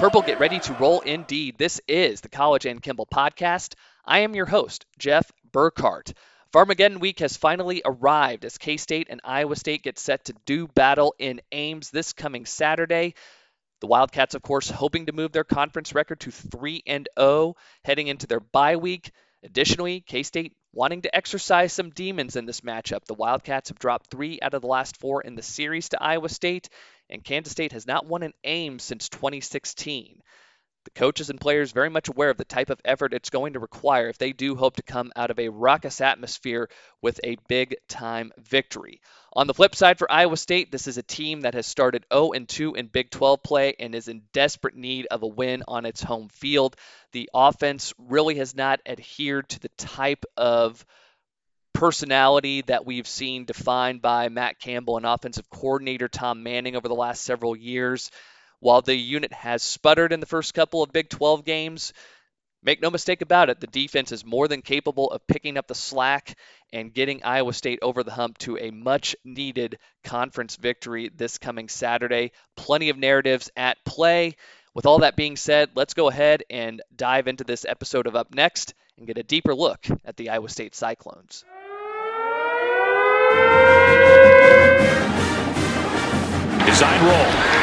Purple, get ready to roll indeed. This is the College and Kimball podcast. I am your host, Jeff Burkhart. Farmageddon week has finally arrived as K State and Iowa State get set to do battle in Ames this coming Saturday. The Wildcats, of course, hoping to move their conference record to 3 and 0 heading into their bye week. Additionally, K State wanting to exercise some demons in this matchup. The Wildcats have dropped three out of the last four in the series to Iowa State, and Kansas State has not won an Ames since 2016. The coaches and players very much aware of the type of effort it's going to require if they do hope to come out of a raucous atmosphere with a big time victory. On the flip side for Iowa State, this is a team that has started 0 2 in Big 12 play and is in desperate need of a win on its home field. The offense really has not adhered to the type of personality that we've seen defined by Matt Campbell and offensive coordinator Tom Manning over the last several years. While the unit has sputtered in the first couple of Big 12 games, make no mistake about it, the defense is more than capable of picking up the slack and getting Iowa State over the hump to a much needed conference victory this coming Saturday. Plenty of narratives at play. With all that being said, let's go ahead and dive into this episode of Up Next and get a deeper look at the Iowa State Cyclones. Design roll.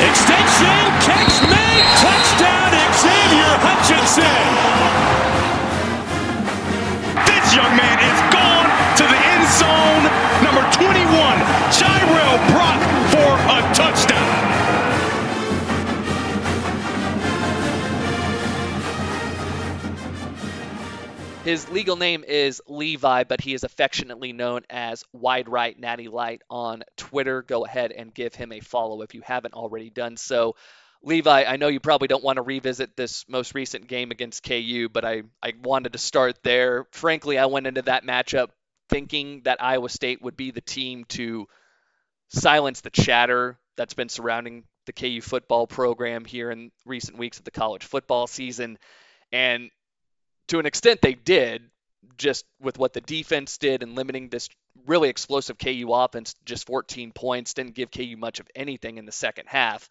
Extension, catch made, touchdown, Xavier Hutchinson. This young man is gone to the end zone. Number 21, Jirehl His legal name is Levi, but he is affectionately known as Wide Right Natty Light on Twitter. Go ahead and give him a follow if you haven't already done so. Levi, I know you probably don't want to revisit this most recent game against KU, but I, I wanted to start there. Frankly, I went into that matchup thinking that Iowa State would be the team to silence the chatter that's been surrounding the KU football program here in recent weeks of the college football season. And to an extent they did, just with what the defense did and limiting this really explosive KU offense, just 14 points, didn't give KU much of anything in the second half.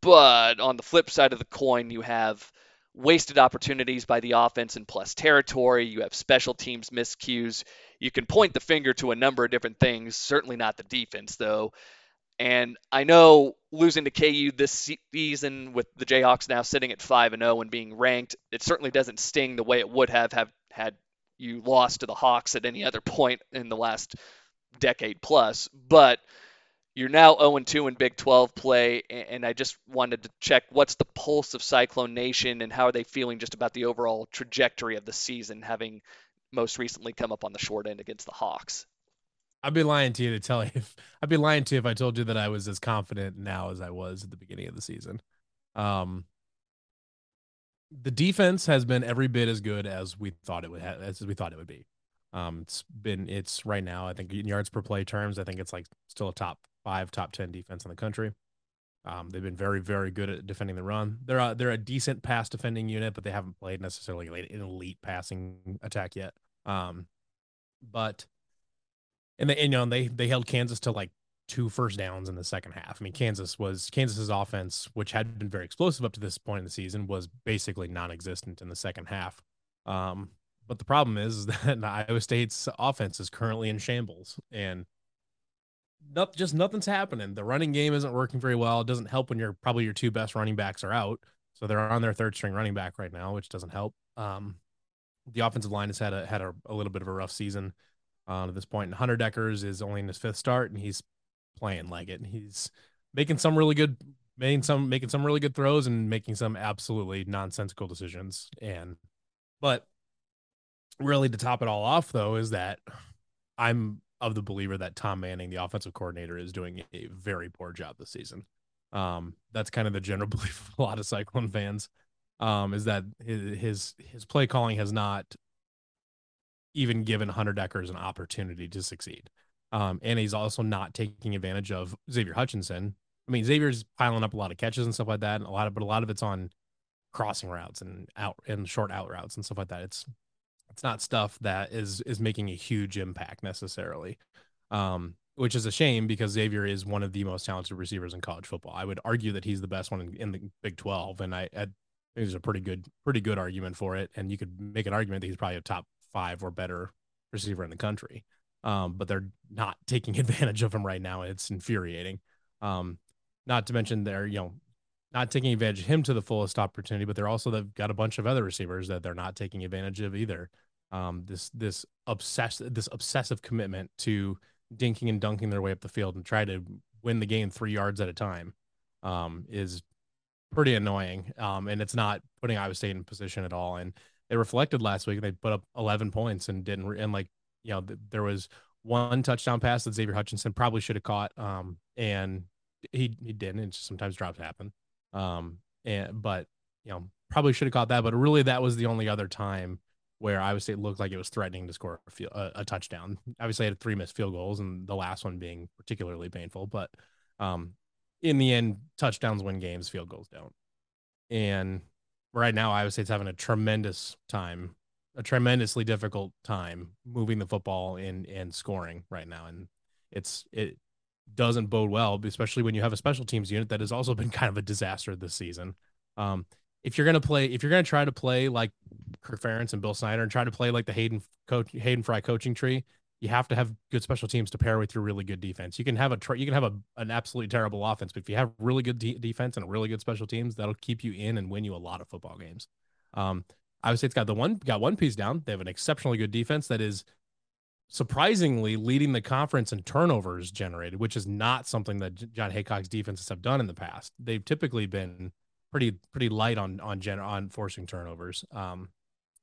But on the flip side of the coin, you have wasted opportunities by the offense in plus territory. You have special teams miscues. You can point the finger to a number of different things, certainly not the defense, though. And I know losing to KU this season with the Jayhawks now sitting at 5 and 0 and being ranked, it certainly doesn't sting the way it would have, have had you lost to the Hawks at any other point in the last decade plus. But you're now 0 2 in Big 12 play, and I just wanted to check what's the pulse of Cyclone Nation and how are they feeling just about the overall trajectory of the season, having most recently come up on the short end against the Hawks. I'd be lying to you to tell you if I'd be lying to you if I told you that I was as confident now as I was at the beginning of the season. Um, the defense has been every bit as good as we thought it would have, as we thought it would be. Um, it's been it's right now. I think in yards per play terms, I think it's like still a top five, top ten defense in the country. Um, they've been very, very good at defending the run. They're a, they're a decent pass defending unit, but they haven't played necessarily an elite passing attack yet. Um, but and they, you know, they they held Kansas to like two first downs in the second half. I mean, Kansas was Kansas's offense, which had been very explosive up to this point in the season, was basically non-existent in the second half. Um, but the problem is that Iowa State's offense is currently in shambles, and not, just nothing's happening. The running game isn't working very well. It doesn't help when your probably your two best running backs are out, so they're on their third string running back right now, which doesn't help. Um, the offensive line has had a had a, a little bit of a rough season uh, at this point. And Hunter Dekkers is only in his fifth start, and he's playing like it. And He's making some really good, making some making some really good throws, and making some absolutely nonsensical decisions. And but really, to top it all off, though, is that I'm of the believer that Tom Manning, the offensive coordinator, is doing a very poor job this season. Um, that's kind of the general belief of a lot of Cyclone fans. Um, is that his his play calling has not even given Hunter Dekkers an opportunity to succeed. Um, and he's also not taking advantage of Xavier Hutchinson. I mean, Xavier's piling up a lot of catches and stuff like that, and a lot of, but a lot of it's on crossing routes and out and short out routes and stuff like that. It's it's not stuff that is is making a huge impact necessarily. Um, which is a shame because Xavier is one of the most talented receivers in college football. I would argue that he's the best one in, in the Big 12, and I, I think there's a pretty good, pretty good argument for it. And you could make an argument that he's probably a top five or better receiver in the country. Um, but they're not taking advantage of him right now. It's infuriating. Um, not to mention they're you know not taking advantage of him to the fullest opportunity, but they're also they've got a bunch of other receivers that they're not taking advantage of either. Um, this this obsess this obsessive commitment to dinking and dunking their way up the field and try to win the game three yards at a time um, is pretty annoying. Um, and it's not putting Iowa State in position at all. And they reflected last week. They put up 11 points and didn't. And like you know, th- there was one touchdown pass that Xavier Hutchinson probably should have caught. Um, and he he didn't. And sometimes drops happen. Um, and but you know probably should have caught that. But really, that was the only other time where Iowa State looked like it was threatening to score a, field, a, a touchdown. Obviously, had three missed field goals, and the last one being particularly painful. But um, in the end, touchdowns win games, field goals don't. And right now, Iowa State's having a tremendous time, a tremendously difficult time moving the football in and scoring right now, and it's it doesn't bode well, especially when you have a special teams unit that has also been kind of a disaster this season. Um, if you're gonna play, if you're gonna try to play like Kirk Ferentz and Bill Snyder and try to play like the Hayden coach Hayden Fry coaching tree, you have to have good special teams to pair with your really good defense. You can have a you can have a, an absolutely terrible offense, but if you have really good de- defense and really good special teams, that'll keep you in and win you a lot of football games. Um, Iowa State's got the one got one piece down. They have an exceptionally good defense that is surprisingly leading the conference in turnovers generated, which is not something that Jon Heacock's defenses have done in the past. They've typically been pretty pretty light on on gen on forcing turnovers. Um,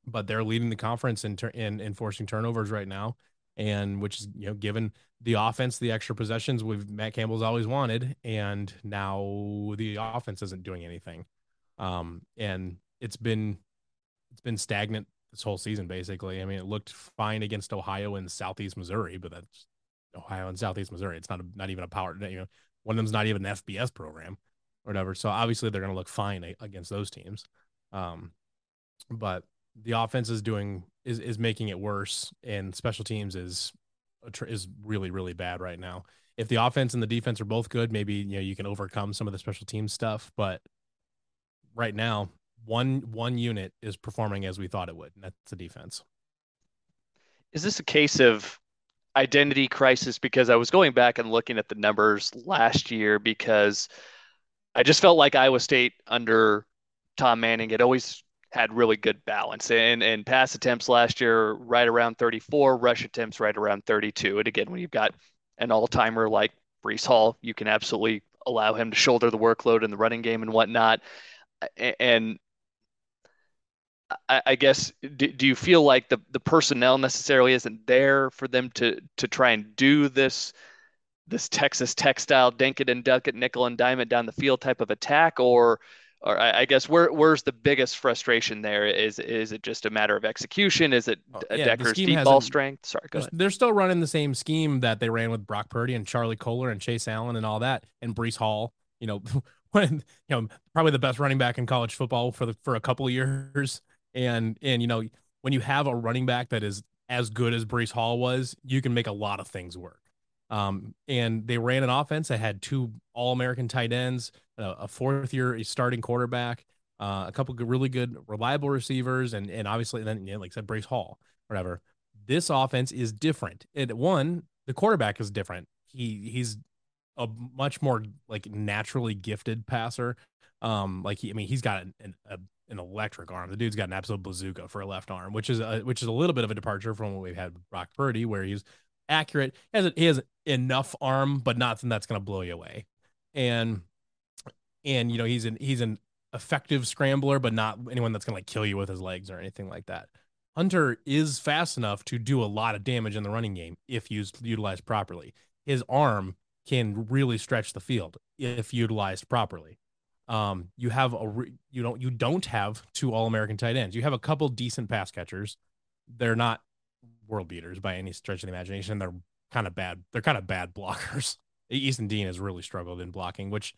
but they're leading the conference in, ter- in in forcing turnovers right now, and which is you know given the offense the extra possessions we've Matt Campbell's always wanted, and now the offense isn't doing anything. Um, and it's been it's been stagnant this whole season basically. I mean, it looked fine against Ohio and Southeast Missouri, but that's Ohio and Southeast Missouri. It's not a, not even a power. You know, one of them's not even an FBS program or whatever. So obviously they're going to look fine against those teams. Um, but the offense is doing is is making it worse, and special teams is is really really bad right now. If the offense and the defense are both good, maybe you know you can overcome some of the special team stuff. But right now, one one unit is performing as we thought it would, and that's the defense. Is this a case of identity crisis? Because I was going back and looking at the numbers last year because I just felt like Iowa State under Tom Manning had always had really good balance. And and pass attempts last year right around 34 rush attempts right around 32 and again when you've got an all-timer like Breece Hall you can absolutely allow him to shoulder the workload in the running game and whatnot. And I, guess do, do you feel like the the personnel necessarily isn't there for them to to try and do this this Texas textile dink it and duck it nickel and dime it down the field type of attack? Or or I, I guess where where's the biggest frustration there? Is is it just a matter of execution? Is it oh, yeah, Dekkers' deep ball strength? Sorry go they're, they're still running the same scheme that they ran with Brock Purdy and Charlie Kolar and Chase Allen and all that and Breece Hall you know when you know probably the best running back in college football for the for a couple of years. And and you know when you have a running back that is as good as Breece Hall was you can make a lot of things work um, and they ran an offense that had two All American tight ends, a fourth year starting quarterback, uh, a couple of really good, reliable receivers, and and obviously then you know, like I said, Breece Hall, whatever. This offense is different. It one, the quarterback is different. He he's a much more like naturally gifted passer. Um, like he, I mean, he's got an, an, a, an electric arm. The dude's got an absolute bazooka for a left arm, which is a, which is a little bit of a departure from what we've had with Brock Purdy, where he's accurate. He has, he has enough arm, but nothing that's going to blow you away. And and you know he's an he's an effective scrambler, but not anyone that's going to like kill you with his legs or anything like that. Hunter is fast enough to do a lot of damage in the running game if used utilized properly. His arm can really stretch the field if utilized properly. Um, you have a re- you don't you don't have two All American tight ends. You have a couple decent pass catchers. They're not world beaters by any stretch of the imagination. They're kind of bad. They're kind of bad blockers. Easton Dean has really struggled in blocking, which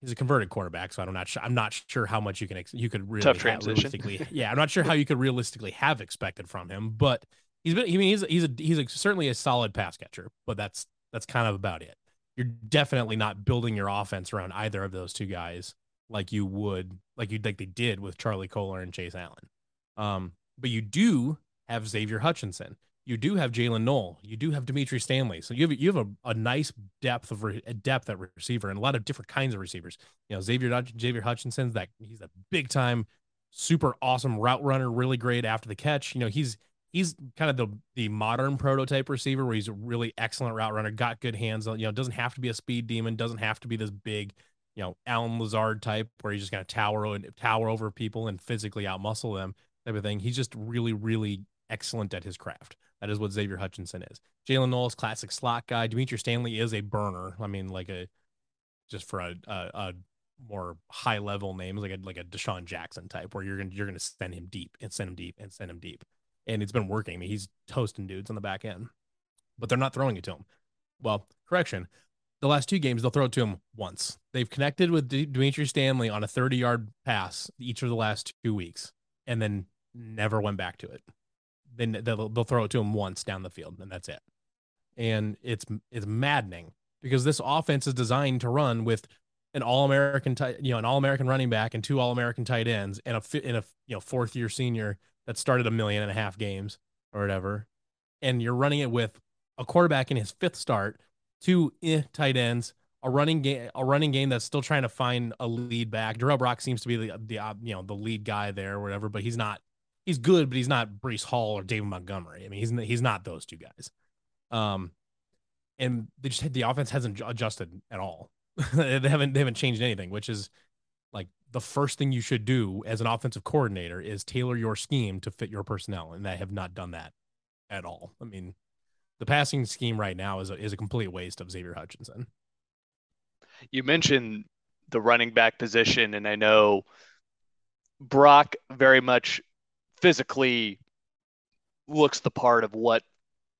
he's a converted quarterback, so I'm not sure. I'm not sure how much you can ex- you could really Tough transition. yeah, I'm not sure how you could realistically have expected from him, but he's been. I mean, he's he's a he's a, certainly a solid pass catcher, but that's that's kind of about it. You're definitely not building your offense around either of those two guys like you would like you like they did with Charlie Kolar and Chase Allen. Um, but you do have Xavier Hutchinson. You do have Jaylin Noel. You do have Dimitri Stanley. So you have you have a, a nice depth of re, depth at receiver and a lot of different kinds of receivers. You know Xavier Xavier Hutchinson's that he's a big time, super awesome route runner, really great after the catch. You know he's he's kind of the the modern prototype receiver where he's a really excellent route runner, got good hands. You know doesn't have to be a speed demon, doesn't have to be this big, you know Allen Lazard type where he's just gonna tower and tower over people and physically outmuscle them type of thing. He's just really really excellent at his craft. That is what Xavier Hutchinson is. Jaylin Noel, classic slot guy. Dimitri Stanley is a burner. I mean, like a just for a, a, a more high level name, like a like a DeSean Jackson type, where you're gonna you're gonna send him deep and send him deep and send him deep. And it's been working. I mean, he's toasting dudes on the back end, but they're not throwing it to him. Well, correction. The last two games, they'll throw it to him once. They've connected with D- Dimitri Stanley on a 30 yard pass each of the last two weeks, and then never went back to it they'll, they'll throw it to him once down the field and that's it. And it's it's maddening because this offense is designed to run with an all-american tight you know an all-american running back and two all-american tight ends and a in a you know fourth year senior that started a million and a half games or whatever. And you're running it with a quarterback in his fifth start two eh, tight ends a running game a running game that's still trying to find a lead back. Jirehl Brock seems to be the the you know the lead guy there or whatever but he's not he's good, but he's not Breece Hall or David Montgomery. I mean, he's he's not those two guys. Um, and they just the offense hasn't adjusted at all. they haven't they haven't changed anything, which is like the first thing you should do as an offensive coordinator is tailor your scheme to fit your personnel, and they have not done that at all. I mean, the passing scheme right now is a, is a complete waste of Xavier Hutchinson. You mentioned the running back position, and I know Brock very much physically looks the part of what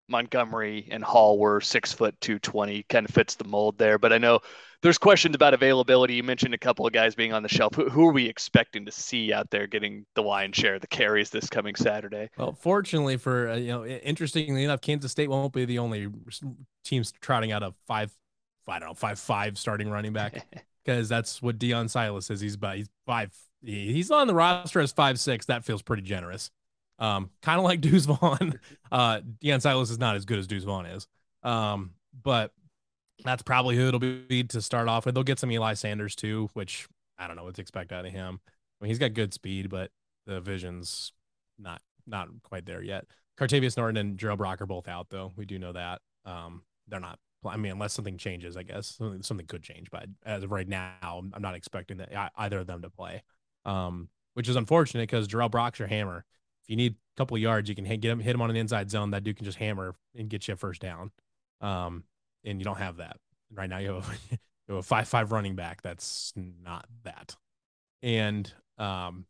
Montgomery and Hall were six foot two twenty, kind of fits the mold there. But I know there's questions about availability. You mentioned a couple of guys being on the shelf. Who, who are we expecting to see out there getting the lion's share of the carries this coming Saturday? Well, fortunately for uh, you know, interestingly enough, Kansas State won't be the only teams trotting out a five, I don't know, five five starting running back because that's what Deon Silas is. He's by he's five. He's on the roster as five six. That feels pretty generous. Um, kind of like Deuce Vaughn. Uh, Deon Silas is not as good as Deuce Vaughn is. Um, but that's probably who it'll be to start off with. They'll get some Eli Sanders too, which I don't know what to expect out of him. I mean, he's got good speed, but the vision's not not quite there yet. Cartevious Norton and Jirehl Brock are both out though. We do know that. Um, they're not. I mean, unless something changes, I guess something, something could change. But as of right now, I'm not expecting that either of them to play. Um, which is unfortunate because Jirehl Brock's your hammer if you need a couple yards, you can hit, get him, hit him on an inside zone. That dude can just hammer and get you a first down. Um, and you don't have that right now. You have a, you have a five five running back. That's not that, and um,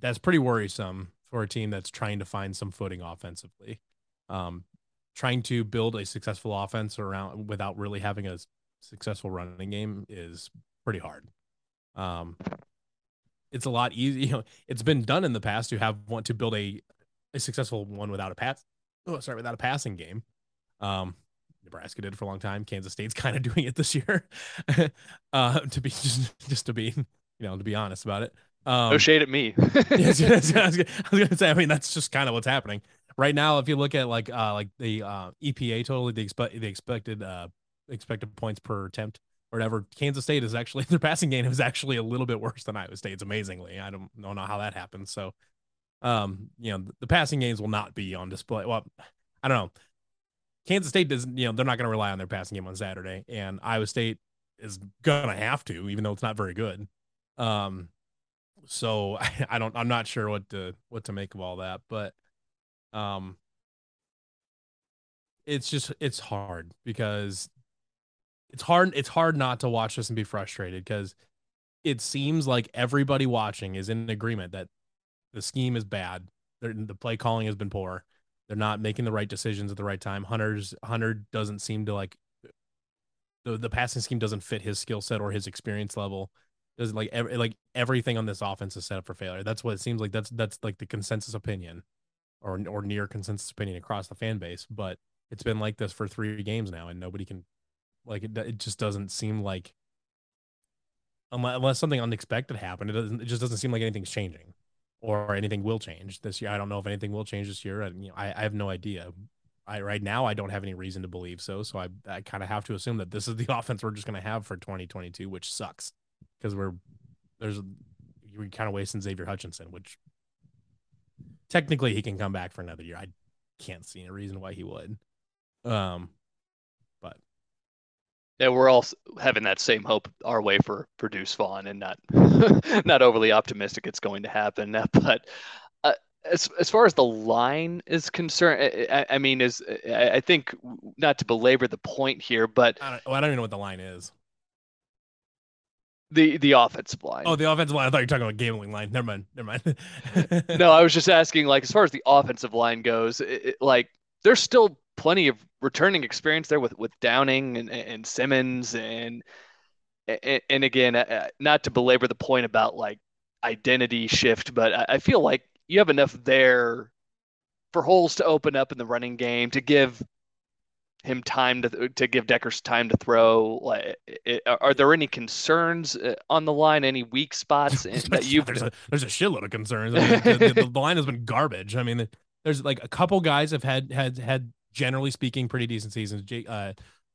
that's pretty worrisome for a team that's trying to find some footing offensively. Um, trying to build a successful offense around without really having a successful running game is pretty hard. Um, it's a lot easier. You know, it's been done in the past to have want to build a a successful one without a pass. Oh, sorry, without a passing game. Um, Nebraska did for a long time. Kansas State's kind of doing it this year. uh, to be just just to be you know to be honest about it. Um, no shade at me. I was gonna say. I mean, that's just kind of what's happening right now. If you look at like uh like the uh EPA totally the expect the expected uh expected points per attempt or whatever. Kansas State is actually their passing game is actually a little bit worse than Iowa State's. Amazingly, I don't, don't know how that happens. So, um, you know, the passing games will not be on display. Well, I don't know. Kansas State doesn't, you know, they're not going to rely on their passing game on Saturday, and Iowa State is gonna have to, even though it's not very good. Um, so I, I don't, I'm not sure what to what to make of all that, but um, it's just it's hard because it's hard it's hard not to watch this and be frustrated because it seems like everybody watching is in agreement that the scheme is bad. The play calling has been poor. They're not making the right decisions at the right time. Hunter's Hunter doesn't seem to like the, the passing scheme doesn't fit his skill set or his experience level. Doesn't like every, like everything on this offense is set up for failure. That's what it seems like. That's that's like the consensus opinion, or or near consensus opinion across the fan base. But it's been like this for three games now, and nobody can like it. It just doesn't seem like unless, unless something unexpected happened. It doesn't. It just doesn't seem like anything's changing, or anything will change this year. I don't know if anything will change this year. And you know, I, I have no idea. I right now I don't have any reason to believe so. So I I kind of have to assume that this is the offense we're just going to have for 2022, which sucks because we're there's we're kind of wasting Xavier Hutchinson, which technically he can come back for another year. I can't see a reason why he would. Um, yeah, we're all having that same hope our way for Deuce Vaughn, and not not overly optimistic it's going to happen. But uh, as as far as the line is concerned, I, I mean, is I, I, think not to belabor the point here, but I don't, well, I don't even know what the line is. The the offensive line. Oh, the offensive line. I thought you were talking about gambling line. Never mind. Never mind. no, I was just asking, like, as far as the offensive line goes, it, it, like, there's still plenty of returning experience there with with Downing and, and Simmons and and, and again, uh, uh, not to belabor the point about like identity shift, but I, I feel like you have enough there for holes to open up in the running game to give him time to to give Dekkers time to throw? Like, are there any concerns uh, on the line? Any weak spots that you? there's a there's a shitload of concerns. I mean, the, the, the, line has been garbage. I mean, there's like a couple guys have had had had generally speaking pretty decent seasons. Uh,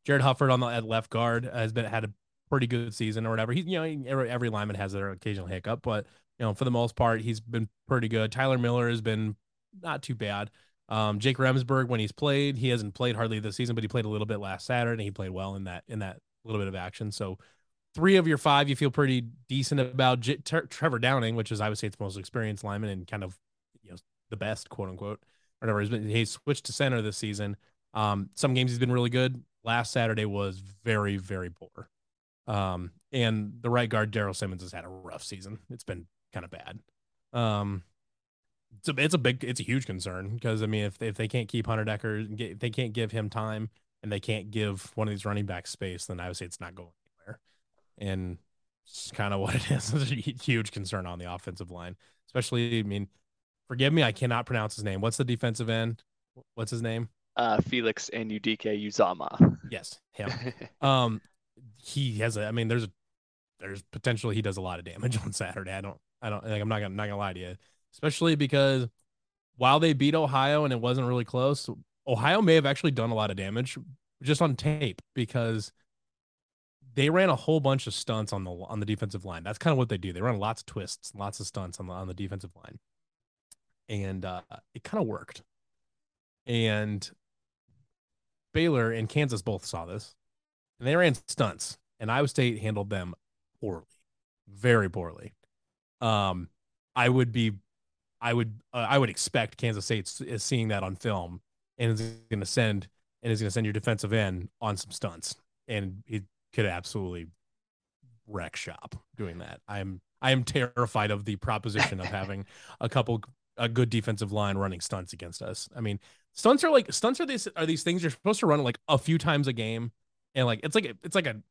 Jarrod Hufford on the at left guard has been had a pretty good season or whatever. He's you know every, every lineman has their occasional hiccup, but you know for the most part he's been pretty good. Tyler Miller has been not too bad. Um, Jake Remsburg, when he's played, he hasn't played hardly this season, but he played a little bit last Saturday. And he played well in that in that little bit of action. So three of your five, you feel pretty decent about. J- Tre- Trevor Downing, which is I would say it's the most experienced lineman and kind of you know the best, quote unquote, whatever. He's been he's switched to center this season. Um, some games he's been really good. Last Saturday was very very poor. Um, and the right guard Daryl Simmons has had a rough season. It's been kind of bad. Um, it's a, it's a big it's a huge concern because I mean if if they can't keep Hunter Dekker if they can't give him time and they can't give one of these running backs space then I would say it's not going anywhere and it's kind of what it is it's a huge concern on the offensive line especially I mean forgive me I cannot pronounce his name. What's the defensive end? What's his name? Uh Felix Anudike-Uzomah yes him. Um he has a I mean there's a there's potential he does a lot of damage on Saturday. I don't I don't like I'm not gonna not gonna lie to you. Especially because while they beat Ohio and it wasn't really close, Ohio may have actually done a lot of damage just on tape because they ran a whole bunch of stunts on the on the defensive line. That's kind of what they do. They run lots of twists, lots of stunts on the on the defensive line, and uh, it kind of worked. And Baylor and Kansas both saw this, and they ran stunts, and Iowa State handled them poorly, very poorly. Um, I would be I would uh, I would expect Kansas State is seeing that on film and is going to send and is going to send your defensive end on some stunts, and it could absolutely wreck shop doing that. I'm I am terrified of the proposition of having a couple a good defensive line running stunts against us. I mean, stunts are like stunts are these are these things you're supposed to run like a few times a game, and like it's like it's like a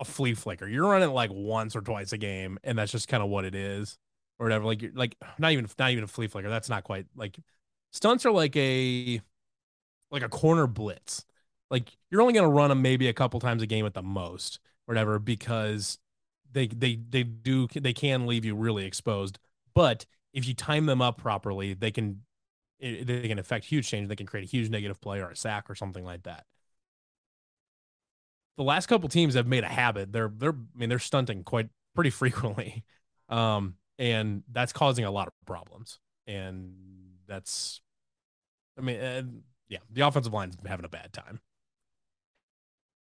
a flea flicker. You're running like once or twice a game, and that's just kind of what it is or whatever. Like you're like not even not even a flea flicker. That's not quite like stunts are like a like a corner blitz. Like you're only gonna run them maybe a couple times a game at the most, whatever, because they they they do they can leave you really exposed. But if you time them up properly, they can they can affect huge change. They can create a huge negative play or a sack or something like that. The last couple teams have made a habit. They're they're I mean they're stunting quite pretty frequently. Um, and that's causing a lot of problems. And that's, I mean, uh, yeah, the offensive line's having a bad time.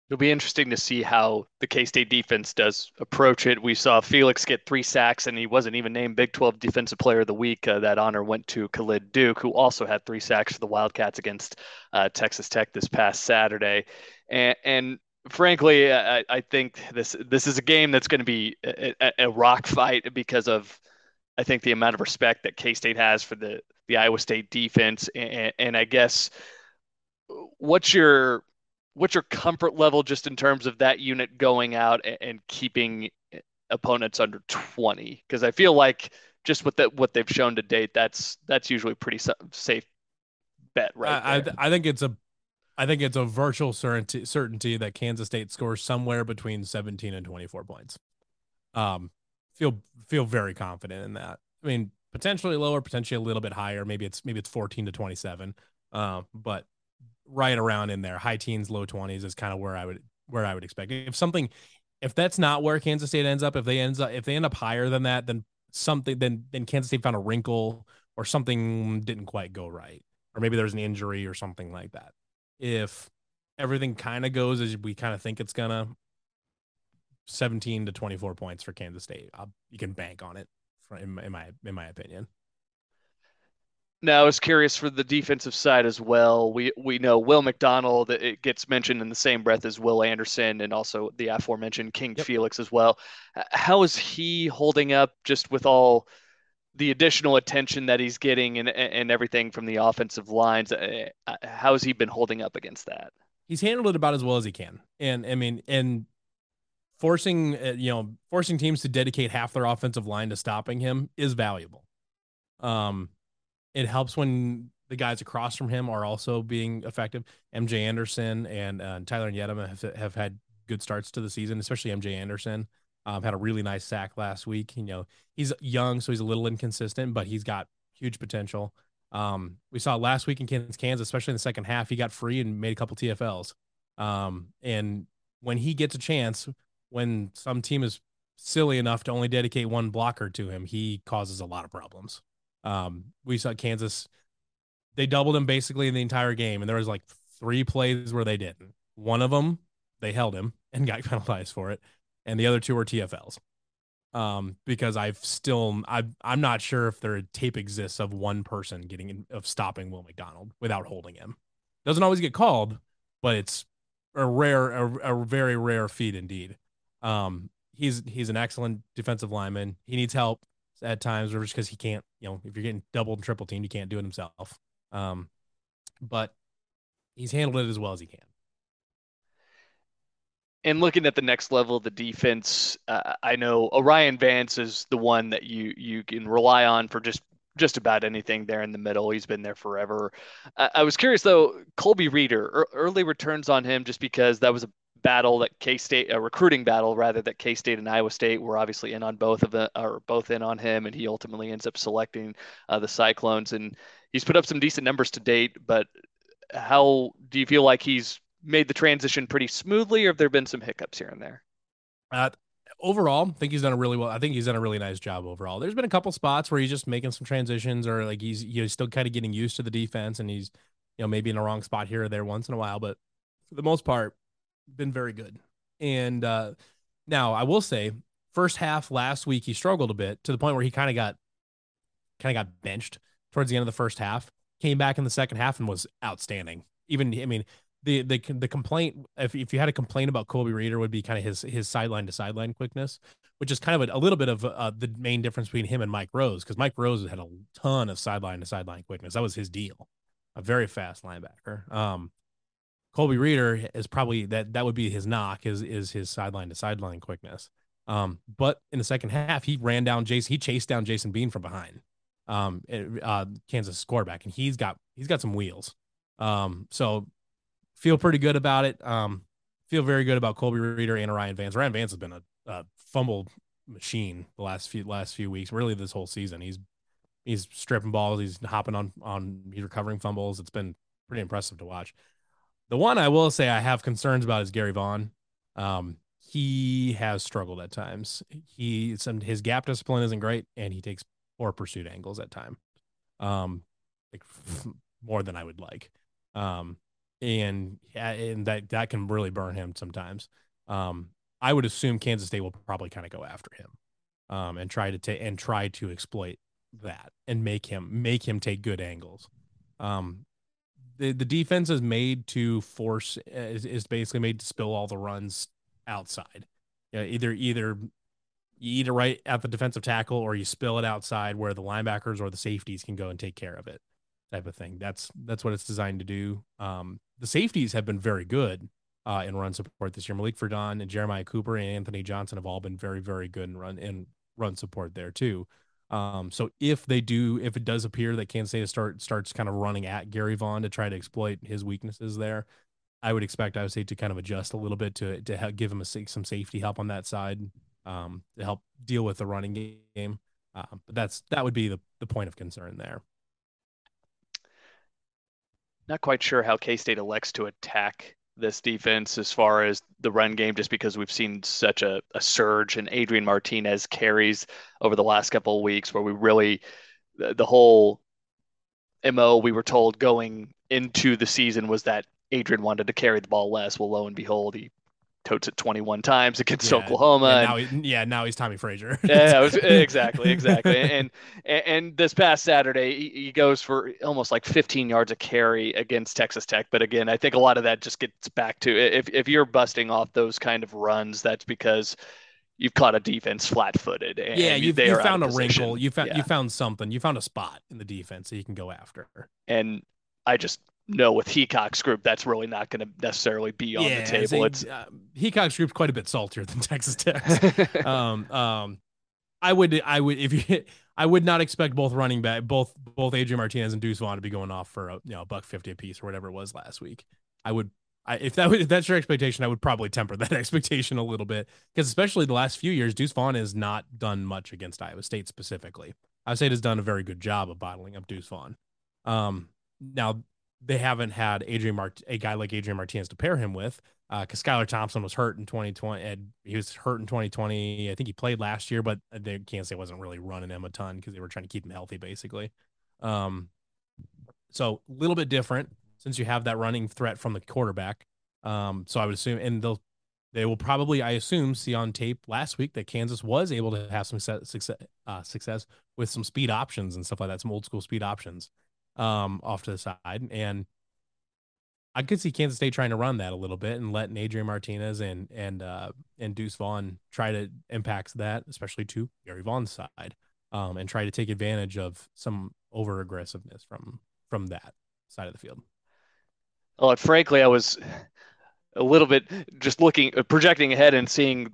It'll be interesting to see how the K State defense does approach it. We saw Felix get three sacks, and he wasn't even named Big 12 Defensive Player of the Week. Uh, that honor went to Khalid Duke, who also had three sacks for the Wildcats against uh, Texas Tech this past Saturday. And, and frankly, I, I, think this this is a game that's going to be a, a, rock fight because of I think the amount of respect that K State has for the the Iowa State defense, and, and I guess what's your what's your comfort level just in terms of that unit going out and, and keeping opponents under 20? Because I feel like just with the, what they've shown to date, that's that's usually pretty safe bet right I, I, I think it's a I think it's a virtual certainty certainty that Kansas State scores somewhere between 17 and 24 points. Um, feel feel very confident in that. I mean, potentially lower, potentially a little bit higher. Maybe it's maybe it's 14 to 27. Uh, but right around in there, high teens, low 20s is kind of where I would where I would expect. If something, if that's not where Kansas State ends up, if they ends up if they end up higher than that, then something then then Kansas State found a wrinkle or something didn't quite go right, or maybe there's an injury or something like that. If everything kind of goes as we kind of think it's gonna, 17 to 24 points for Kansas State. I'll, you can bank on it, in my in my opinion. Now, I was curious for the defensive side as well. We we know Will McDonald. That it gets mentioned in the same breath as Will Anderson, and also the aforementioned King yep. Felix as well. How is he holding up, just with all the additional attention that he's getting and and everything from the offensive lines? Uh, uh, how has he been holding up against that? He's handled it about as well as he can, and I mean, and forcing uh, you know forcing teams to dedicate half their offensive line to stopping him is valuable. Um, it helps when the guys across from him are also being effective. MJ Anderson and uh, Tyler Onyedim have, have had good starts to the season, especially MJ Anderson. Um, had a really nice sack last week. You know, he's young, so he's a little inconsistent, but he's got huge potential. Um, we saw last week in Kansas, Kansas, especially in the second half, he got free and made a couple TFLs. Um, and when he gets a chance, when some team is silly enough to only dedicate one blocker to him, he causes a lot of problems. Um, we saw Kansas, they doubled him basically in the entire game, and there was like three plays where they didn't. One of them, they held him and got penalized for it, and the other two were TFLs. Um, because I've still, I, I'm not sure if there tape exists of one person getting in, of stopping Will McDonald without holding him. Doesn't always get called, but it's a rare, a, a very rare feat indeed. Um, he's he's an excellent defensive lineman. He needs help at times, or just because he can't, you know, if you're getting double and triple teamed, you can't do it himself. Um, but he's handled it as well as he can. And looking at the next level of the defense, uh, I know O'Rien Vance is the one that you you can rely on for just just about anything there in the middle. He's been there forever. I, I was curious though, Colby Reeder, early returns on him just because that was a battle that K State, a recruiting battle rather that K State and Iowa State were obviously in on both of them, or both in on him, and he ultimately ends up selecting uh, the Cyclones. And he's put up some decent numbers to date, but how do you feel like he's made the transition pretty smoothly, or have there been some hiccups here and there? Uh, overall, I think he's done a really well. I think he's done a really nice job overall. There's been a couple spots where he's just making some transitions, or like he's he's still kind of getting used to the defense, and he's you know maybe in the wrong spot here or there once in a while, but for the most part, been very good. And uh, now I will say, first half last week he struggled a bit to the point where he kind of got kind of got benched towards the end of the first half. Came back in the second half and was outstanding. Even I mean the the the complaint if if you had a complaint about Colby Reeder would be kind of his his sideline to sideline quickness, which is kind of a, a little bit of uh, the main difference between him and Mike Rose because Mike Rose had a ton of sideline to sideline quickness. That was his deal, a very fast linebacker. Um, Colby Reeder is probably that that would be his knock is is his sideline to sideline quickness. Um, but in the second half, he ran down Jason. He chased down Jason Bean from behind. Um, uh, Kansas quarterback, and he's got he's got some wheels. Um, so feel pretty good about it. Um, feel very good about Colby Reeder and Ryan Vance. Ryan Vance has been a, a fumble machine the last few last few weeks, really this whole season. He's he's stripping balls, he's hopping on on he's recovering fumbles. It's been pretty impressive to watch. The one I will say I have concerns about is Gary Vaughn. Um, he has struggled at times. He some his gap discipline isn't great, and he takes poor pursuit angles at time, um, like more than I would like. Um, and and that that can really burn him sometimes. Um, I would assume Kansas State will probably kind of go after him, um, and try to take and try to exploit that and make him make him take good angles. Um, the, the defense is made to force is, is basically made to spill all the runs outside. You know, either either you eat it right at the defensive tackle or you spill it outside where the linebackers or the safeties can go and take care of it, type of thing. That's that's what it's designed to do. Um, the safeties have been very good uh, in run support this year. Malik Verdon and Jeremiah Cooper and Anthony Johnson have all been very, very good in run in run support there too. Um, so if they do, if it does appear that Kansas State start starts kind of running at Gary Vaughn to try to exploit his weaknesses there, I would expect Iowa State to kind of adjust a little bit to to give him a, some safety help on that side um, to help deal with the running game. Uh, but that's that would be the the point of concern there. Not quite sure how K State elects to attack this defense as far as the run game, just because we've seen such a, a surge in Adrian Martinez carries over the last couple of weeks, where we really the, the whole mo we were told going into the season was that Adrian wanted to carry the ball less. Well, lo and behold, he totes it 21 times against yeah, Oklahoma. And now he, yeah, now he's Tommie Frazier. yeah, was, exactly, exactly. and, and and this past Saturday, he, he, goes for almost like 15 yards of carry against Texas Tech. But again, I think a lot of that just gets back to if if you're busting off those kind of runs, that's because you've caught a defense flat-footed. yeah, you've, you found a wrinkle. You found yeah. you found something. You found a spot in the defense that you can go after. And I just know with Heacock's group, that's really not going to necessarily be on yeah, the table. It's uh, Heacock's group's quite a bit saltier than Texas Tech. um, um, I would, I would, if you, I would not expect both running back, both both Adrian Martinez and Deuce Vaughn to be going off for a you know a buck fifty a piece or whatever it was last week. I would, I, if that if that's your expectation, I would probably temper that expectation a little bit because especially the last few years, Deuce Vaughn has not done much against Iowa State specifically. Iowa State has done a very good job of bottling up Deuce Vaughn. Um, now they haven't had Adrian Mart a guy like Adrian Martinez to pair him with because uh, Skylar Thompson was hurt in 2020 and he was hurt in 2020. I think he played last year, but they can't say wasn't really running him a ton because they were trying to keep him healthy basically. Um, so a little bit different since you have that running threat from the quarterback. Um, so I would assume, and they'll they will probably, I assume, see on tape last week that Kansas was able to have some success, uh, success with some speed options and stuff like that, some old school speed options um, off to the side. And I could see Kansas State trying to run that a little bit and letting Adrian Martinez and and uh, and Deuce Vaughn try to impact that, especially to Gary Vaughn's side, um, and try to take advantage of some over aggressiveness from from that side of the field. Well, frankly, I was a little bit just looking, projecting ahead and seeing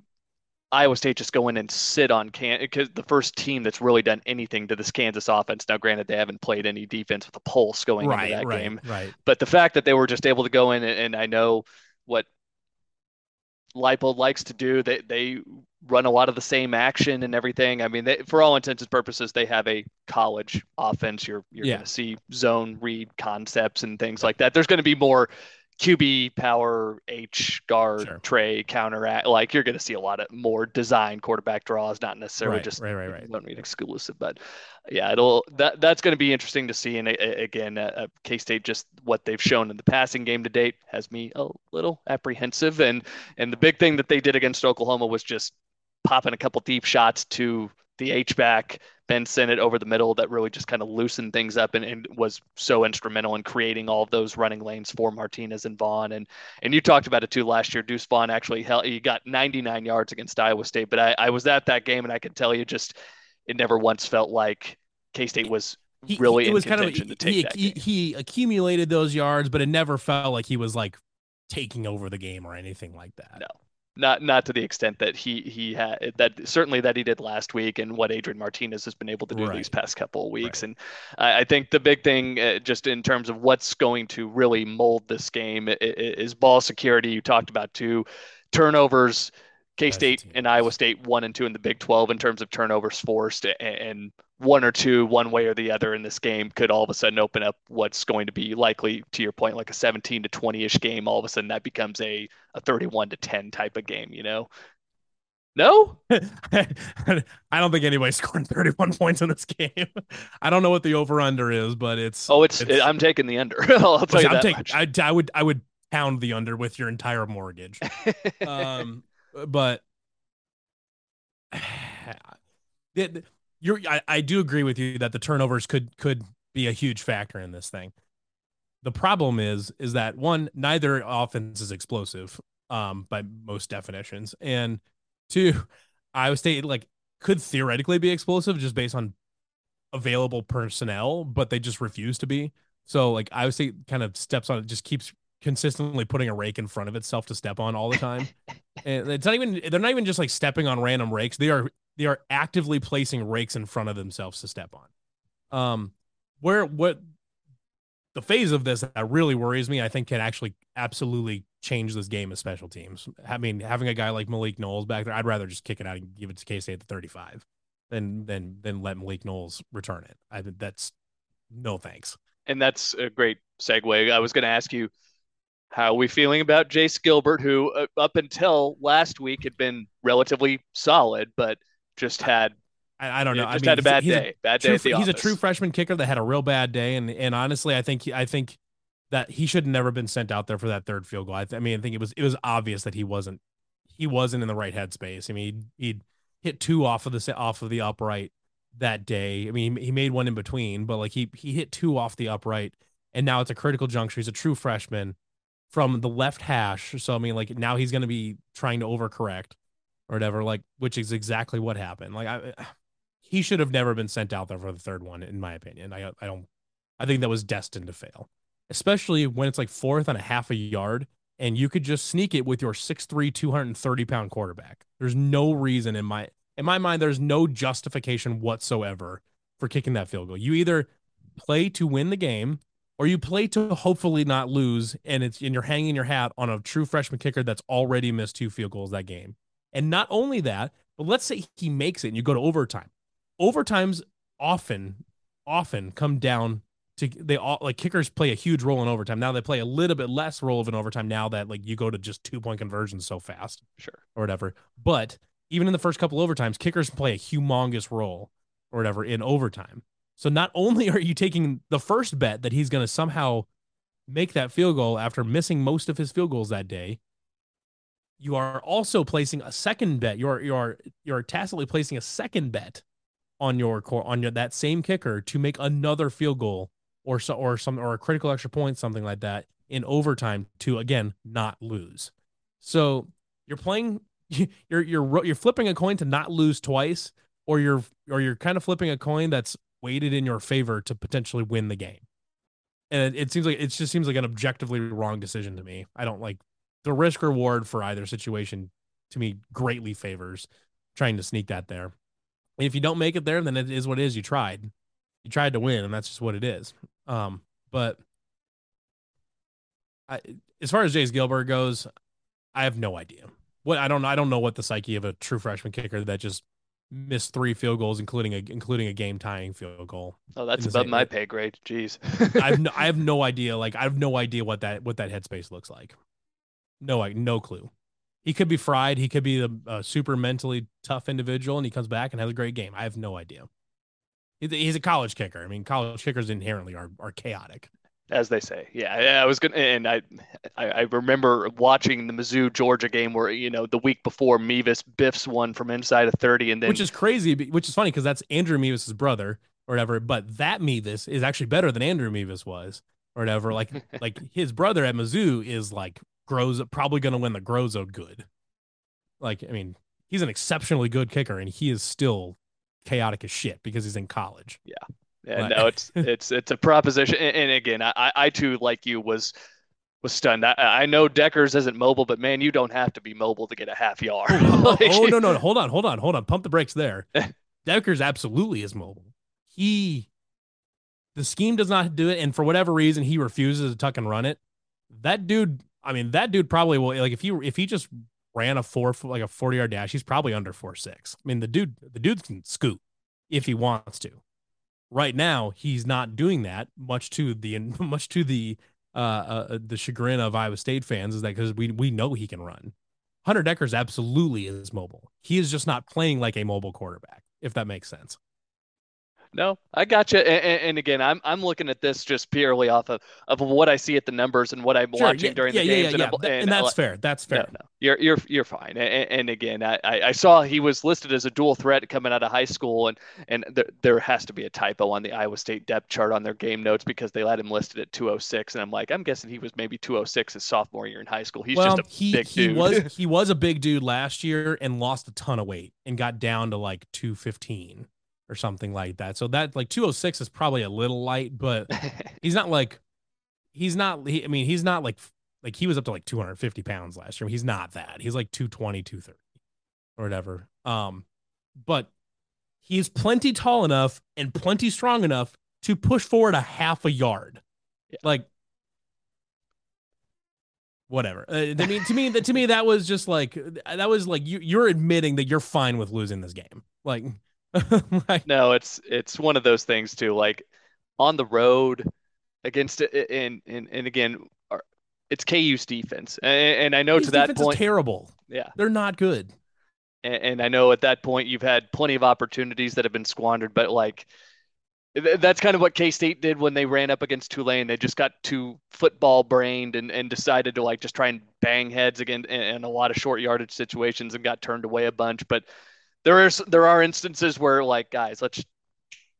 Iowa State just go in and sit on can because the first team that's really done anything to this Kansas offense. Now, granted, they haven't played any defense with a pulse going right, into that right, game, right? But the fact that they were just able to go in and, and I know what Leipold likes to do, they they run a lot of the same action and everything. I mean, they, for all intents and purposes, they have a college offense. You're you're yeah. going to see zone read concepts and things like that. There's going to be more QB power H guard sure. tray counteract like you're going to see a lot of more design quarterback draws not necessarily right, just right right right don't read exclusive but yeah it'll that that's going to be interesting to see and again uh, K-State just what they've shown in the passing game to date has me a little apprehensive and and the big thing that they did against Oklahoma was just popping a couple deep shots to the H back Ben Sinnott over the middle that really just kind of loosened things up and, and, was so instrumental in creating all of those running lanes for Martinez and Vaughn. And and you talked about it too last year. Deuce Vaughn actually held, he got 99 yards against Iowa State, but I, I was at that game and I can tell you just it never once felt like K State was he, really he, it was kind of he, he, he accumulated those yards, but it never felt like he was like taking over the game or anything like that. No, not not to the extent that he he had that certainly that he did last week and what Adrian Martinez has been able to do right. these past couple of weeks. Right. And I, I, think the big thing, uh, just in terms of what's going to really mold this game, is ball security. You talked about two turnovers. K State and Iowa State one and two in the Big 12 in terms of turnovers forced, and one or two, one way or the other in this game could all of a sudden open up what's going to be likely, to your point, like a 17 to 20 ish game. All of a sudden, that becomes a, a 31 to 10 type of game, you know? No, I don't think anybody's scoring 31 points in this game. I don't know what the over under is, but it's oh, it's, it's I'm taking the under. I'll tell you I'm that taking, I, I would I would pound the under with your entire mortgage. um, but it, you're I, I do agree with you that the turnovers could could be a huge factor in this thing. The problem is is that one, neither offense is explosive um by most definitions. And two, Iowa State like could theoretically be explosive just based on available personnel, but they just refuse to be. So like Iowa State kind of steps on it, just keeps consistently putting a rake in front of itself to step on all the time. and it's not even they're not even just like stepping on random rakes. They are they are actively placing rakes in front of themselves to step on. Um where what the phase of this that really worries me, I think can actually absolutely change this game of special teams. I mean, having a guy like Malik Knowles back there, I'd rather just kick it out and give it to K State at 35 than than than let Malik Knowles return it. I that's no thanks. And that's a great segue. I was going to ask you how are we feeling about Jace Gilbert, who uh, up until last week had been relatively solid, but just had I, I don't know. Just I mean, had a bad day. He's bad day true, He's office. a true freshman kicker that had a real bad day, and and honestly, I think I think that he should have never been sent out there for that third field goal. I, th- I mean, I think it was it was obvious that he wasn't he wasn't in the right headspace. I mean, he'd, he'd hit two off of the off of the upright that day. I mean, he made one in between, but like he he hit two off the upright, and now it's a critical juncture. He's a true freshman from the left hash. So I mean, like now he's going to be trying to overcorrect or whatever, like which is exactly what happened. Like I, he should have never been sent out there for the third one, in my opinion. I I don't, I think that was destined to fail, especially when it's like fourth and a half a yard. And you could just sneak it with your 6'3, 230 pound quarterback. There's no reason in my in my mind, there's no justification whatsoever for kicking that field goal. You either play to win the game or you play to hopefully not lose and it's and you're hanging your hat on a true freshman kicker that's already missed two field goals that game. And not only that, but let's say he makes it and you go to overtime. Overtimes often often come down to they all like kickers play a huge role in overtime. Now they play a little bit less role of an overtime now that like you go to just two point conversions so fast. Sure. Or whatever. But even in the first couple overtimes, kickers play a humongous role or whatever in overtime. So not only are you taking the first bet that he's going to somehow make that field goal after missing most of his field goals that day, you are also placing a second bet. You're you're you're tacitly placing a second bet on your core on your that same kicker to make another field goal or so or some or a critical extra point, something like that in overtime to again not lose. So you're playing you're you're you're flipping a coin to not lose twice, or you're or you're kind of flipping a coin that's weighted in your favor to potentially win the game. And it, it seems like it just seems like an objectively wrong decision to me. I don't like the risk reward for either situation to me greatly favors trying to sneak that there. And if you don't make it there, then it is what it is. You tried. You tried to win, and that's just what it is. Um, but I, as far as Jace Gilbert goes, I have no idea. What I don't know, I don't know what the psyche of a true freshman kicker that just missed three field goals, including a including a game tying field goal. Oh, that's above my pay grade. Jeez. I have no, I have no idea. Like I have no idea what that what that headspace looks like. No, like no clue. He could be fried. He could be a, a super mentally tough individual, and he comes back and has a great game. I have no idea. He's a- college kicker. I mean, college kickers inherently are are chaotic. as they say. Yeah, I, was gonna, and I, I, I remember watching the Mizzou Georgia game where you know the week before Mevis biffs one from inside of thirty, and then which is crazy. Which is funny because that's Andrew Mevis's brother or whatever. But that Mevis is actually better than Andrew Mevis was or whatever. Like like his brother at Mizzou is like grows probably going to win the Groza good. Like I mean, he's an exceptionally good kicker, and he is still chaotic as shit because he's in college. yeah, but- no, it's it's it's a proposition. And, and again, I, I too like you was was stunned. I, I know Dekkers isn't mobile, but man, you don't have to be mobile to get a half yard. oh, Like- oh, no no hold on hold on hold on pump the brakes there. Dekkers absolutely is mobile. He the scheme does not do it, and for whatever reason he refuses to tuck and run it. That dude, I mean, that dude probably will like if he if he just ran a four like a forty yard dash, he's probably under four six. I mean, the dude the dude can scoot if he wants to. Right now, he's not doing that. Much to the much to the uh, uh the chagrin of Iowa State fans is that because we we know he can run. Hunter Dekkers absolutely is mobile. He is just not playing like a mobile quarterback, if that makes sense. No, I got you. And, and again, I'm I'm looking at this just purely off of, of what I see at the numbers and what I'm watching yeah, during yeah, the yeah, games. yeah, and, yeah. And, and that's fair. That's fair. No, no, you're you're you're fine. And, and again, I, I I saw he was listed as a dual threat coming out of high school, and and there, there has to be a typo on the Iowa State depth chart on their game notes because they had him listed at 206, and I'm like, I'm guessing he was maybe 206 his sophomore year in high school. He's well, just a he big he dude. was he was a big dude last year and lost a ton of weight and got down to like 215 or something like that. So that like 206 is probably a little light, but he's not like he's not he, I mean, he's not like like he was up to like 250 pounds last year. He's not that. He's like 220, 230 or whatever. Um, but he's plenty tall enough and plenty strong enough to push forward a half a yard. Yeah. Like whatever. Uh, I mean, to me, that to me, that was just like that was like you you're admitting that you're fine with losing this game. Like, like no, it's it's one of those things too. Like on the road against it, and and and again, it's KU's defense, and, and I know KU's to that point, terrible. Yeah, they're not good. And, and I know at that point you've had plenty of opportunities that have been squandered, but like that's kind of what K State did when they ran up against Tulane. They just got too football brained and, and decided to like just try and bang heads again in, in, a lot of short yardage situations and got turned away a bunch. But there is there are instances where like guys, let's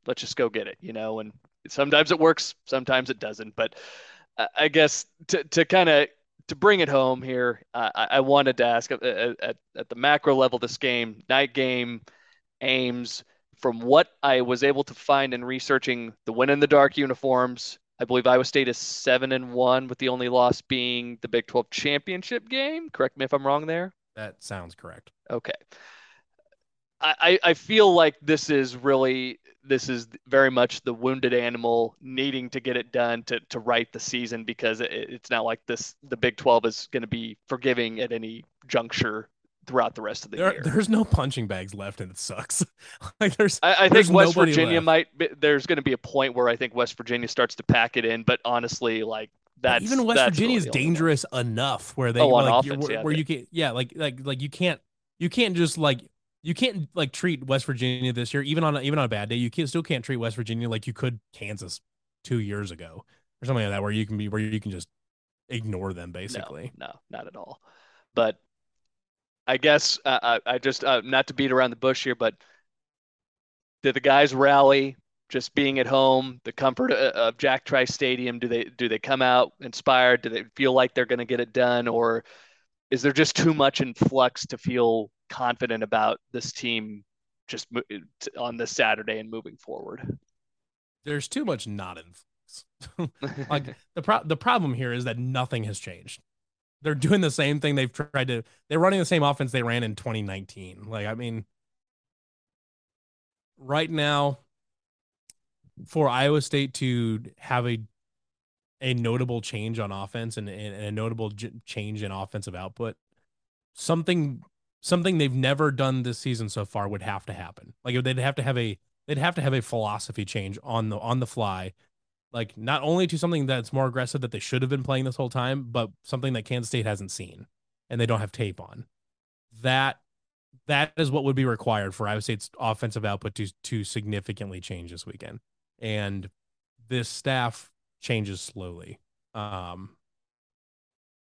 let's just go get it, you know. And sometimes it works, sometimes it doesn't. But I guess to to kind of to bring it home here, uh, I, I, wanted to ask at, at, at the macro level, this game, night game, Ames. from what I was able to find in researching the win in the dark uniforms, I believe Iowa State is seven and one, with the only loss being the Big 12 championship game. Correct me if I'm wrong there. That sounds correct. Okay. I, I feel like this is really this is very much the wounded animal needing to get it done to to right the season because it, it's not like this the Big 12 is going to be forgiving at any juncture throughout the rest of the there, year. There's no punching bags left, and it sucks. like there's, I, I there's think West Virginia left. might. Be, there's going to be a point where I think West Virginia starts to pack it in, but honestly, like that's even West that's Virginia really is dangerous enough where they oh, like, offense, where, yeah, where you can yeah like like like you can't you can't just like you can't like treat West Virginia this year even on a, even on a bad day you can still can't treat West Virginia like you could Kansas two years ago or something like that where you can be where you can just ignore them basically. No, no not at all. But I guess uh, I, I just uh, not to beat around the bush here, but did the guys rally? Just being at home, the comfort uh, of Jack Trice Stadium. Do they do they come out inspired? Do they feel like they're going to get it done, or is there just too much in flux to feel confident about this team just on this Saturday and moving forward? There's too much not in flux. like the pro- the problem here is that nothing has changed they're doing the same thing they've tried to they're running the same offense they ran in 2019 like i mean right now for iowa state to have a a notable change on offense and, and a notable j- change in offensive output something something they've never done this season so far would have to happen like they'd have to have a they'd have to have a philosophy change on the on the fly like not only to something that's more aggressive that they should have been playing this whole time, but something that Kansas State hasn't seen and they don't have tape on. That that is what would be required for Iowa State's offensive output to to significantly change this weekend. And this staff changes slowly. Um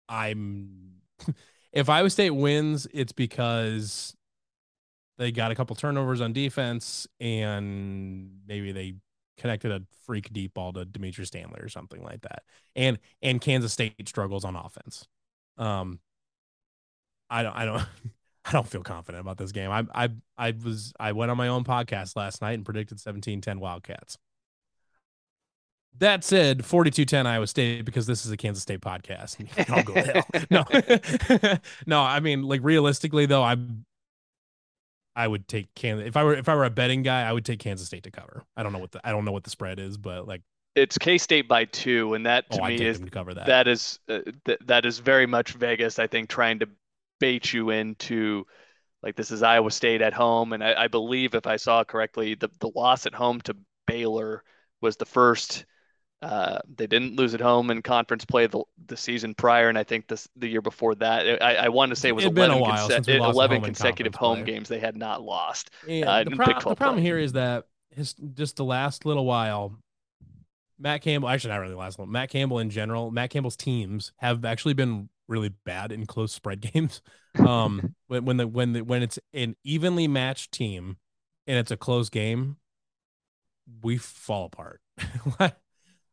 I'm if Iowa State wins, it's because they got a couple turnovers on defense and maybe they connected a freak deep ball to Dimitri Stanley or something like that. And and Kansas State struggles on offense. Um I don't I don't I don't feel confident about this game. I I I was I went on my own podcast last night and predicted 17-10 Wildcats. That said, 42-10 Iowa State because this is a Kansas State podcast. I'll go hell. No. no, I mean like realistically though, I'm I would take Kansas if I were if I were a betting guy, I would take Kansas State to cover. I don't know what the I don't know what the spread is, but like it's K State by two, and that to oh, me is cover that. That is uh, th- that is very much Vegas. I think trying to bait you into like this is Iowa State at home, and I, I believe if I saw correctly, the the loss at home to Baylor was the first uh, they didn't lose at home in conference play the, the season prior, and I think this the year before that. I, I want to say it was 11, conse- 11 consecutive home play. games they had not lost. Uh, the, pro- the, problem here is that his, just the last little while, Matt Campbell, actually not really the last little, Matt Campbell in general, Matt Campbell's teams have actually been really bad in close spread games. Um, when when the when the when it's an evenly matched team and it's a close game, we fall apart.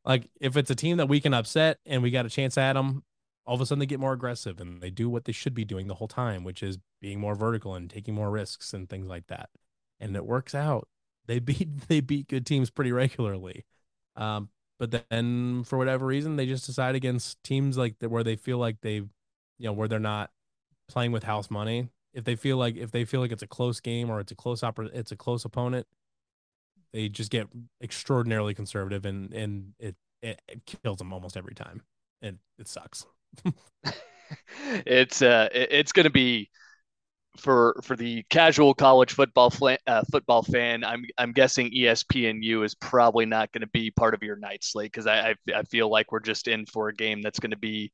Like if it's a team that we can upset and we got a chance at them, all of a sudden they get more aggressive and they do what they should be doing the whole time, which is being more vertical and taking more risks and things like that. And it works out. They beat they beat good teams pretty regularly. Um, but then for whatever reason they just decide against teams like that where they feel like they, you know, where they're not playing with house money. If they feel like if they feel like it's a close game or it's a close oper- it's a close opponent, they just get extraordinarily conservative and and it it, it kills them almost every time. And it sucks. it's uh it's going to be for for the casual college football uh, football fan, I'm I'm guessing ESPNU is probably not going to be part of your night slate because I, I I feel like we're just in for a game that's going to be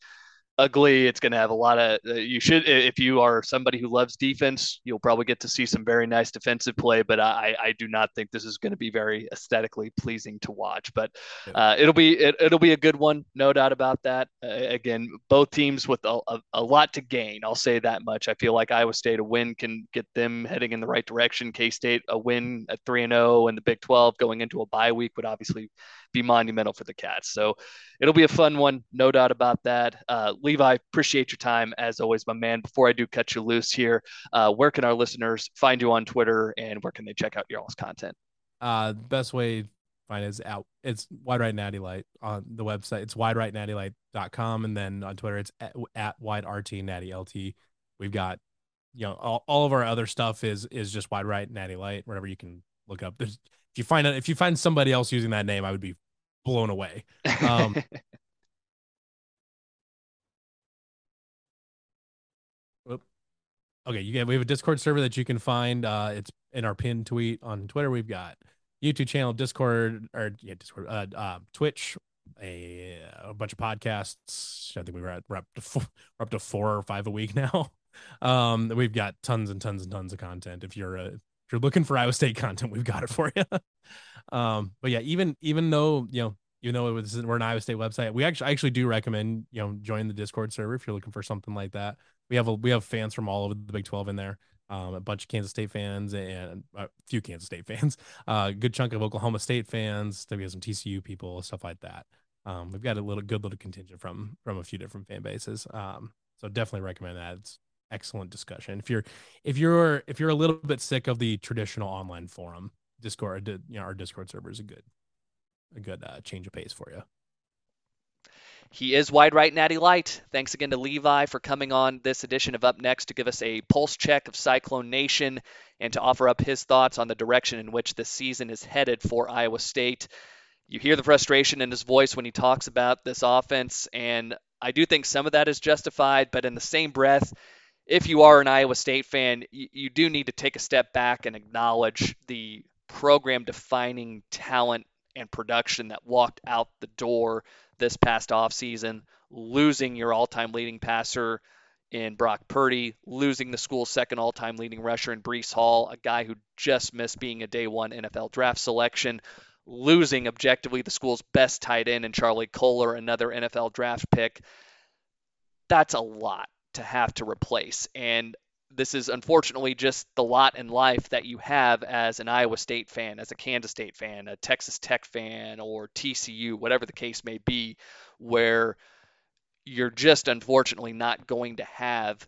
ugly. It's going to have a lot of. Uh, you should, if you are somebody who loves defense, you'll probably get to see some very nice defensive play. But I, I do not think this is going to be very aesthetically pleasing to watch. But uh, it'll be it, will be a good one, no doubt about that. Uh, again, both teams with a, a, a, lot to gain. I'll say that much. I feel like Iowa State a win can get them heading in the right direction. K State a win at three and zero, oh and the Big Twelve going into a bye week would obviously be monumental for the Cats. So it'll be a fun one, no doubt about that. Levi, appreciate your time as always, my man. Before I do cut you loose here, uh, where can our listeners find you on Twitter and where can they check out your all's content? Uh, best way to find is out. It's wide right natty light on the website. It's wide right natty light.com. And then on Twitter, it's at, at wide RT natty LT. We've got, you know, all, all of our other stuff is, is just wide right natty light, wherever you can look up. There's, if you find if you find somebody else using that name, I would be blown away. Um, okay, you get we have a Discord server that you can find. Uh, it's in our pinned tweet on Twitter. We've got YouTube channel, Discord, or yeah, Discord, uh, uh Twitch, a, a bunch of podcasts. I think we were at we're up to four, we're up to four or five a week now. Um, we've got tons and tons and tons of content. If you're a if you're looking for Iowa State content, we've got it for you. um, but yeah, even even though you know you know was, we're an Iowa State website, we actually I actually do recommend you know join the Discord server if you're looking for something like that. We have a we have fans from all over the Big Twelve in there. Um, a bunch of Kansas State fans and a few Kansas State fans, a uh, good chunk of Oklahoma State fans. We have some TCU people, stuff like that. Um, we've got a little good little contingent from from a few different fan bases. Um, so definitely recommend that. It's excellent discussion. If you're if you're if you're a little bit sick of the traditional online forum, Discord, you know, our Discord server is a good a good uh, change of pace for you. He is wide right natty light. Thanks again to Levi for coming on this edition of Up Next to give us a pulse check of Cyclone Nation and to offer up his thoughts on the direction in which this season is headed for Iowa State. You hear the frustration in his voice when he talks about this offense, and I do think some of that is justified, but in the same breath, if you are an Iowa State fan, you, you do need to take a step back and acknowledge the program defining talent and production that walked out the door this past offseason, losing your all time leading passer in Brock Purdy, losing the school's second all time leading rusher in Breece Hall, a guy who just missed being a day one NFL draft selection, losing objectively the school's best tight end in Charlie Kolar, another NFL draft pick. That's a lot to have to replace. And this is unfortunately just the lot in life that you have as an Iowa State fan, as a Kansas State fan, a Texas Tech fan, or TCU, whatever the case may be, where you're just unfortunately not going to have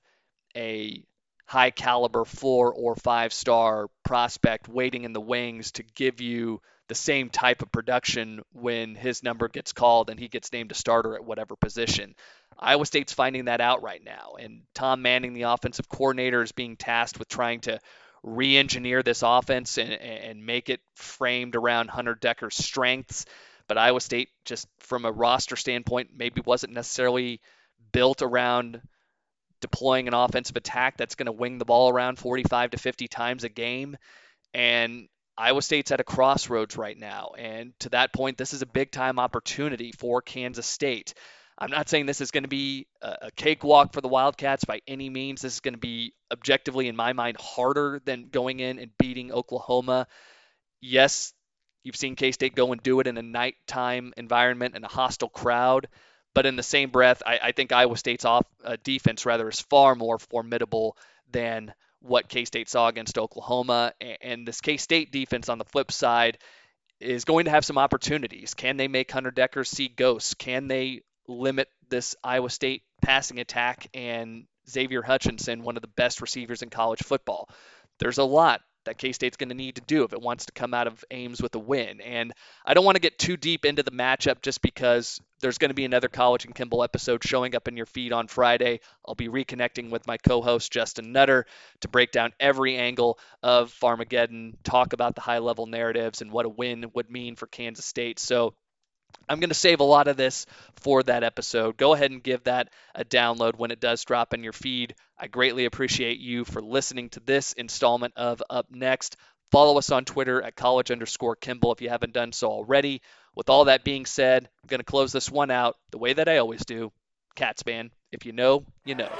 a high caliber four or five star prospect waiting in the wings to give you the same type of production when his number gets called and he gets named a starter at whatever position. Iowa State's finding that out right now. And Tom Manning, the offensive coordinator, is being tasked with trying to re engineer this offense and, and make it framed around Hunter Dekkers' strengths. But Iowa State, just from a roster standpoint, maybe wasn't necessarily built around deploying an offensive attack that's going to wing the ball around 45 to 50 times a game. And Iowa State's at a crossroads right now. And to that point, this is a big time opportunity for Kansas State. I'm not saying this is going to be a cakewalk for the Wildcats by any means. This is going to be objectively, in my mind, harder than going in and beating Oklahoma. Yes, you've seen K State go and do it in a nighttime environment and a hostile crowd. But in the same breath, I, I think Iowa State's off uh, defense rather is far more formidable than what K State saw against Oklahoma. And, this K State defense on the flip side is going to have some opportunities. Can they make Hunter Decker see ghosts? Can they limit this Iowa State passing attack and Xavier Hutchinson, one of the best receivers in college football. There's a lot that K State's going to need to do if it wants to come out of Ames with a win. And I don't want to get too deep into the matchup just because there's going to be another College and Kimball episode showing up in your feed on Friday. I'll be reconnecting with my co host, Justin Nutter, to break down every angle of Farmageddon, talk about the high level narratives and what a win would mean for Kansas State. So I'm going to save a lot of this for that episode. Go ahead and give that a download when it does drop in your feed. I greatly appreciate you for listening to this installment of Up Next. Follow us on Twitter at college underscore Kimball if you haven't done so already. With all that being said, I'm going to close this one out the way that I always do. Cats fan, if you know, you know.